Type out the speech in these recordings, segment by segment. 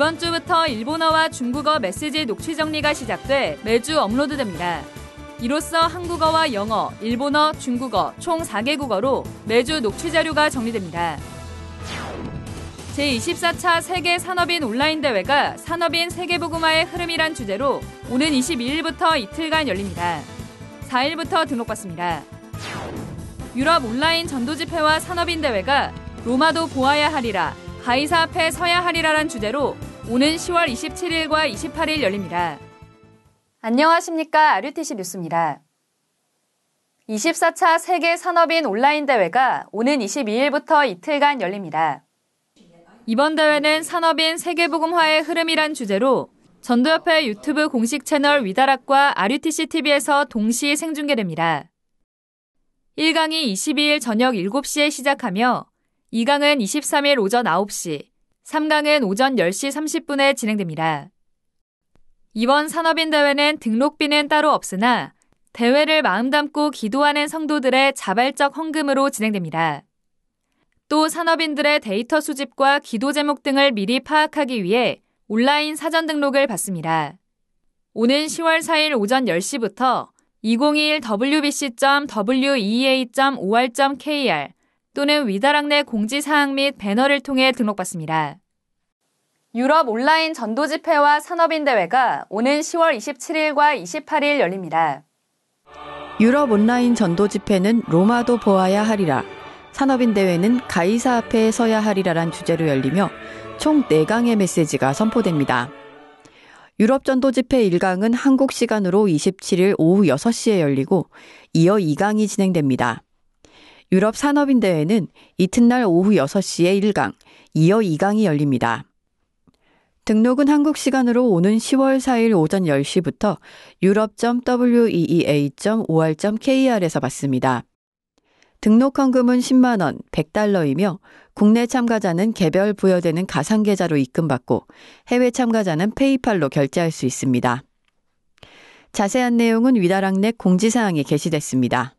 이번 주부터 일본어와 중국어 메시지 녹취 정리가 시작돼 매주 업로드됩니다. 이로써 한국어와 영어, 일본어, 중국어 총 4개 국어로 매주 녹취 자료가 정리됩니다. 제24차 세계 산업인 온라인 대회가 산업인 세계보고마의 흐름이란 주제로 오는 22일부터 이틀간 열립니다. 4일부터 등록받습니다. 유럽 온라인 전도집회와 산업인 대회가 로마도 보아야 하리라, 가이사 앞에 서야 하리라란 주제로 오는 10월 27일과 28일 열립니다. 안녕하십니까. 아류티시 뉴스입니다. 24차 세계 산업인 온라인 대회가 오는 22일부터 이틀간 열립니다. 이번 대회는 산업인 세계복음화의 흐름이란 주제로 전도협회 유튜브 공식 채널 위다락과 RUTC TV에서 동시 생중계됩니다. 1강이 22일 저녁 7시에 시작하며 2강은 23일 오전 9시, 3강은 오전 10시 30분에 진행됩니다. 이번 산업인 대회는 등록비는 따로 없으나 대회를 마음 담고 기도하는 성도들의 자발적 헌금으로 진행됩니다. 또 산업인들의 데이터 수집과 기도 제목 등을 미리 파악하기 위해 온라인 사전 등록을 받습니다. 오는 10월 4일 오전 10시부터 2021wbc.wea.or.kr 또는 위다락 내 공지사항 및 배너를 통해 등록받습니다. 유럽 온라인 전도 집회와 산업인 대회가 오는 10월 27일과 28일 열립니다. 유럽 온라인 전도 집회는 로마도 보아야 하리라 산업인 대회는 가이사 앞에 서야 하리라란 주제로 열리며 총 4강의 메시지가 선포됩니다. 유럽 전도 집회 1강은 한국 시간으로 27일 오후 6시에 열리고 이어 2강이 진행됩니다. 유럽 산업인 대회는 이튿날 오후 6시에 1강, 이어 2강이 열립니다. 등록은 한국 시간으로 오는 10월 4일 오전 10시부터 유럽.weea.or.kr에서 받습니다. 등록 헌금은 10만 원, 100달러이며 국내 참가자는 개별 부여되는 가상 계좌로 입금받고 해외 참가자는 페이팔로 결제할 수 있습니다. 자세한 내용은 위다락 net 공지사항에 게시됐습니다.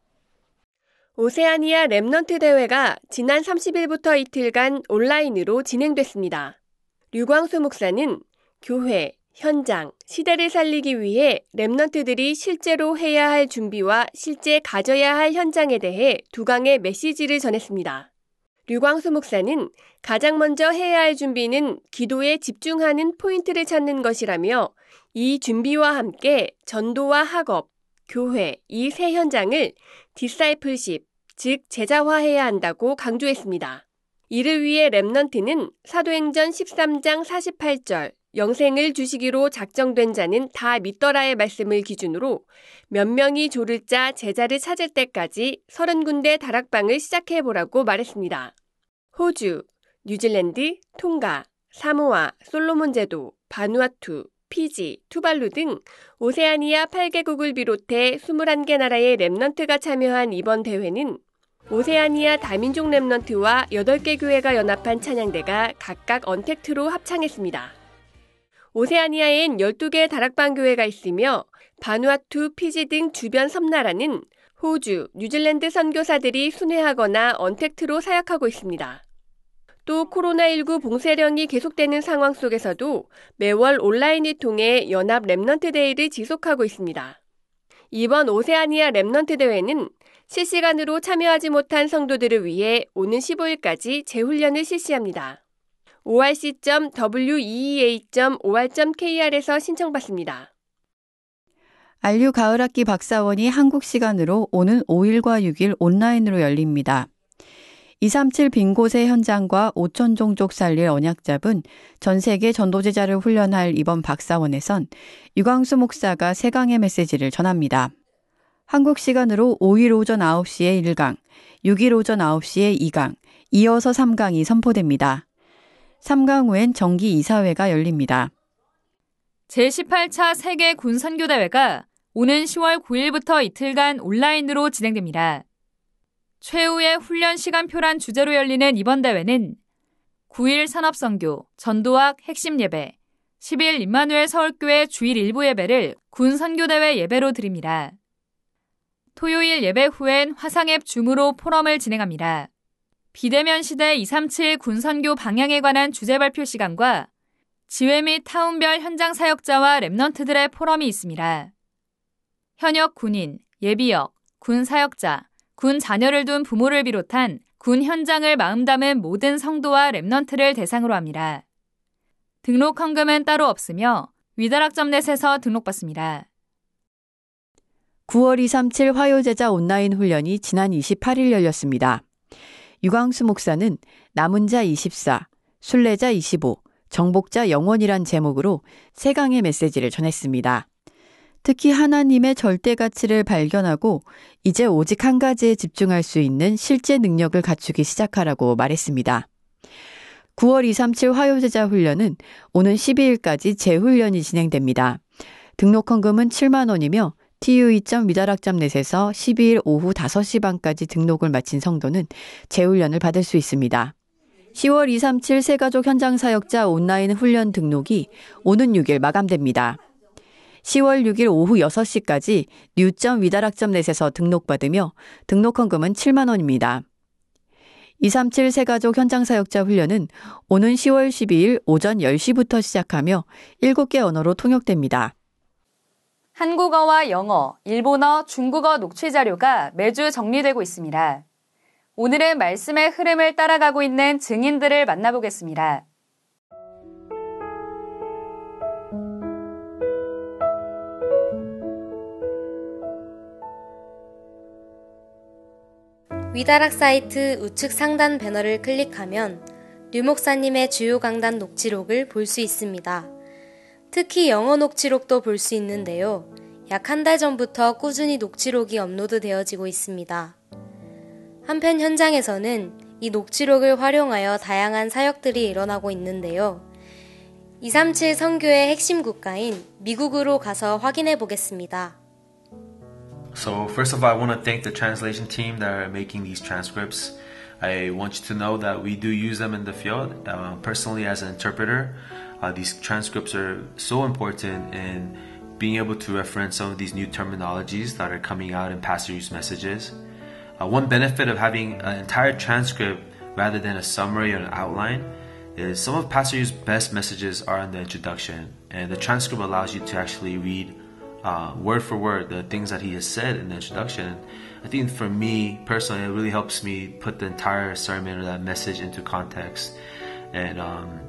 오세아니아 remnant 대회가 지난 30일부터 이틀간 온라인으로 진행됐습니다. 류광수 목사는 교회, 현장, 시대를 살리기 위해 remnant들이 실제로 해야 할 준비와 실제 가져야 할 현장에 대해 두 강의 메시지를 전했습니다. 류광수 목사는 가장 먼저 해야 할 준비는 기도에 집중하는 포인트를 찾는 것이라며 이 준비와 함께 전도와 학업, 교회 이 세 현장을 discipleship, 즉 제자화해야 한다고 강조했습니다. 이를 위해 remnant는 사도행전 13장 48절 영생을 주시기로 작정된 자는 다 믿더라의 말씀을 기준으로 몇 명이 조를 짜 제자를 찾을 때까지 서른 군데 다락방을 시작해 보라고 말했습니다. 호주, 뉴질랜드, 통가, 사모아, 솔로몬 제도, 바누아투, 피지, 투발루 등 오세아니아 8개국을 비롯해 21개 나라의 remnant가 참여한 이번 대회는 오세아니아 다민족 remnant와 8개 교회가 연합한 찬양대가 각각 언택트로 합창했습니다. 오세아니아엔 12개 다락방 교회가 있으며 바누아투, 피지 등 주변 섬나라는 호주, 뉴질랜드 선교사들이 순회하거나 언택트로 사역하고 있습니다. 또 코로나19 봉쇄령이 계속되는 상황 속에서도 매월 온라인을 통해 연합 remnant day를 지속하고 있습니다. 이번 오세아니아 remnant 대회는 실시간으로 참여하지 못한 성도들을 위해 오는 15일까지 재훈련을 실시합니다. orc.weea.or.kr에서 신청받습니다. 안류 가을학기 박사원이 한국 시간으로 오는 5일과 6일 온라인으로 열립니다. 237 빈곳의 현장과 5천 종족 살릴 언약 잡은 전 세계 전도제자를 훈련할 이번 박사원에선 유광수 목사가 세강의 메시지를 전합니다. 한국 시간으로 5일 오전 9시에 1강, 6일 오전 9시에 2강, 이어서 3강이 선포됩니다. 3강 후엔 정기 이사회가 열립니다. 제18차 세계 군선교대회가 오는 10월 9일부터 이틀간 온라인으로 진행됩니다. 최후의 훈련 시간표란 주제로 열리는 이번 대회는 9일 산업선교, 전도학 핵심 예배, 10일 임마누엘 서울교회 주일 일부 예배를 군 선교대회 예배로 드립니다. 토요일 예배 후엔 화상앱 줌으로 포럼을 진행합니다. 비대면 시대 237 군선교 방향에 관한 주제 발표 시간과 지회 및 타운별 현장 사역자와 remnant들의 포럼이 있습니다. 현역 군인, 예비역, 군 사역자, 군 자녀를 둔 부모를 비롯한 군 현장을 마음 담은 모든 성도와 remnant를 대상으로 합니다. 등록 헌금은 따로 없으며 위다락점넷에서 등록받습니다. 9월 237 화요제자 온라인 훈련이 지난 28일 열렸습니다. 유광수 목사는 남은 자 24, 순례자 25, 정복자 영원이란 제목으로 세강의 메시지를 전했습니다. 특히 하나님의 절대 가치를 발견하고 이제 오직 한 가지에 집중할 수 있는 실제 능력을 갖추기 시작하라고 말했습니다. 9월 237 화요제자 훈련은 오는 12일까지 재훈련이 진행됩니다. 등록 헌금은 7만 원이며 tu2.미다락점넷에서 12일 오후 5시 반까지 등록을 마친 성도는 재훈련을 받을 수 있습니다. 10월 237 새가족 현장 사역자 온라인 훈련 등록이 오는 6일 마감됩니다. 10월 6일 오후 6시까지 new.위다락점넷에서 등록받으며 등록 헌금은 7만 원입니다. 237 새가족 현장 사역자 훈련은 오는 10월 12일 오전 10시부터 시작하며 7개 언어로 통역됩니다. 한국어와 영어, 일본어, 중국어 녹취 자료가 매주 정리되고 있습니다. 오늘은 말씀의 흐름을 따라가고 있는 증인들을 만나보겠습니다. 위다락 사이트 우측 상단 배너를 클릭하면 류 목사님의 주요 강단 녹취록을 볼 수 있습니다. 특히 영어 녹취록도 볼 수 있는데요. 약 한 달 전부터 꾸준히 녹취록이 업로드 되어지고 있습니다. 한편 현장에서는 이 녹취록을 활용하여 다양한 사역들이 일어나고 있는데요. 237 선교의 핵심 국가인 미국으로 가서 확인해 보겠습니다. So, first of all, I want to thank the translation team that are making these transcripts. I want you to know that we do use them in the field. Uh, personally, as an interpreter, uh, these transcripts are so important in being able to reference some of these new terminologies that are coming out in pastors' messages. Uh, one benefit of having an entire transcript rather than a summary or an outline is some of Pastor Pastor's best messages are in the introduction, and the transcript allows you to actually read uh, word for word the things that he has said in the introduction. I think for me personally, it really helps me put the entire sermon or that message into context, and um,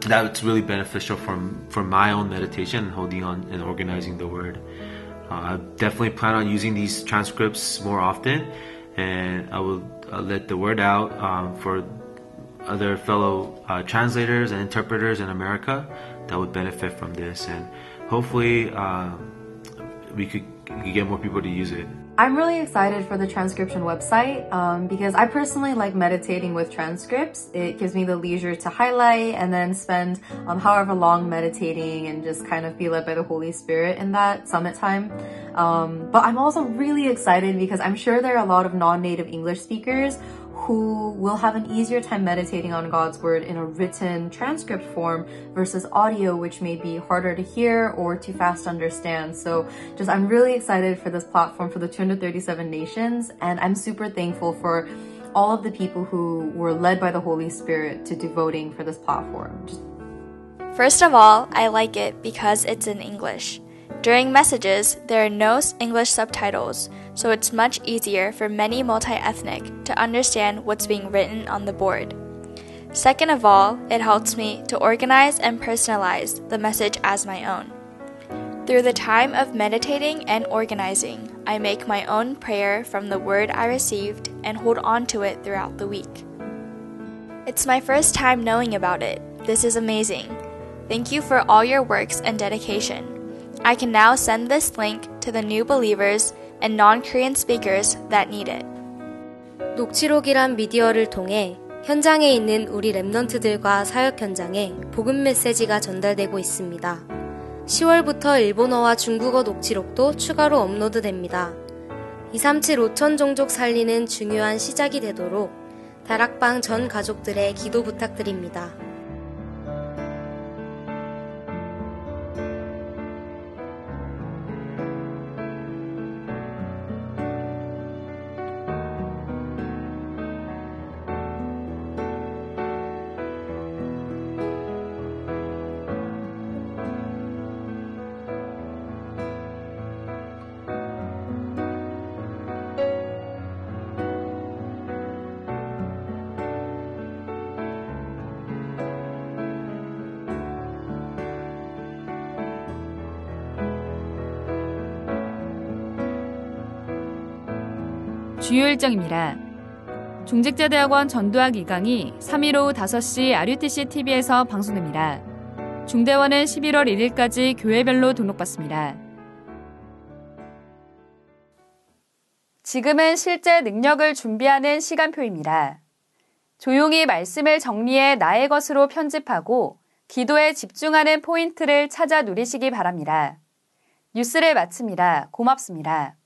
that's really beneficial for for my own meditation and holding on and organizing the word. Uh, I definitely plan on using these transcripts more often, and I will uh, let the word out um, for other fellow uh, translators and interpreters in America that would benefit from this, and hopefully uh, we could, get more people to use it. I'm really excited for the transcription website um, because I personally like meditating with transcripts. It gives me the leisure to highlight and then spend um, however long meditating and just kind of be led by the Holy Spirit in that summit time. Um, but I'm also really excited because I'm sure there are a lot of non-native English speakers who will have an easier time meditating on God's word in a written transcript form versus audio, which may be harder to hear or too fast to understand. So just, I'm really excited for this platform for the 237 nations. And I'm super thankful for all of the people who were led by the Holy Spirit to do voting for this platform. First of all, I like it because it's in English. During messages, there are no English subtitles, so it's much easier for many multi ethnic to understand what's being written on the board. Second of all, it helps me to organize and personalize the message as my own. Through the time of meditating and organizing, I make my own prayer from the word I received and hold on to it throughout the week. It's my first time knowing about it. This is amazing. Thank you for all your works and dedication. I can now send this link to the new believers and non Korean speakers that need it. 녹취록이란 미디어를 통해 현장에 있는 우리 랩넌트들과 사역 현장에 복음 메시지가 전달되고 있습니다. 10월부터 일본어와 중국어 녹취록도 추가로 업로드됩니다. 237 5천 종족 살리는 중요한 시작이 되도록 다락방 전 가족들의 기도 부탁드립니다. 주요 일정입니다. 중직제대학원 전두학 2강이 3일 오후 5시 RUTC TV에서 방송됩니다. 중대원은 11월 1일까지 교회별로 등록받습니다. 지금은 실제 능력을 준비하는 시간표입니다. 조용히 말씀을 정리해 나의 것으로 편집하고 기도에 집중하는 포인트를 찾아 누리시기 바랍니다. 뉴스를 마칩니다. 고맙습니다.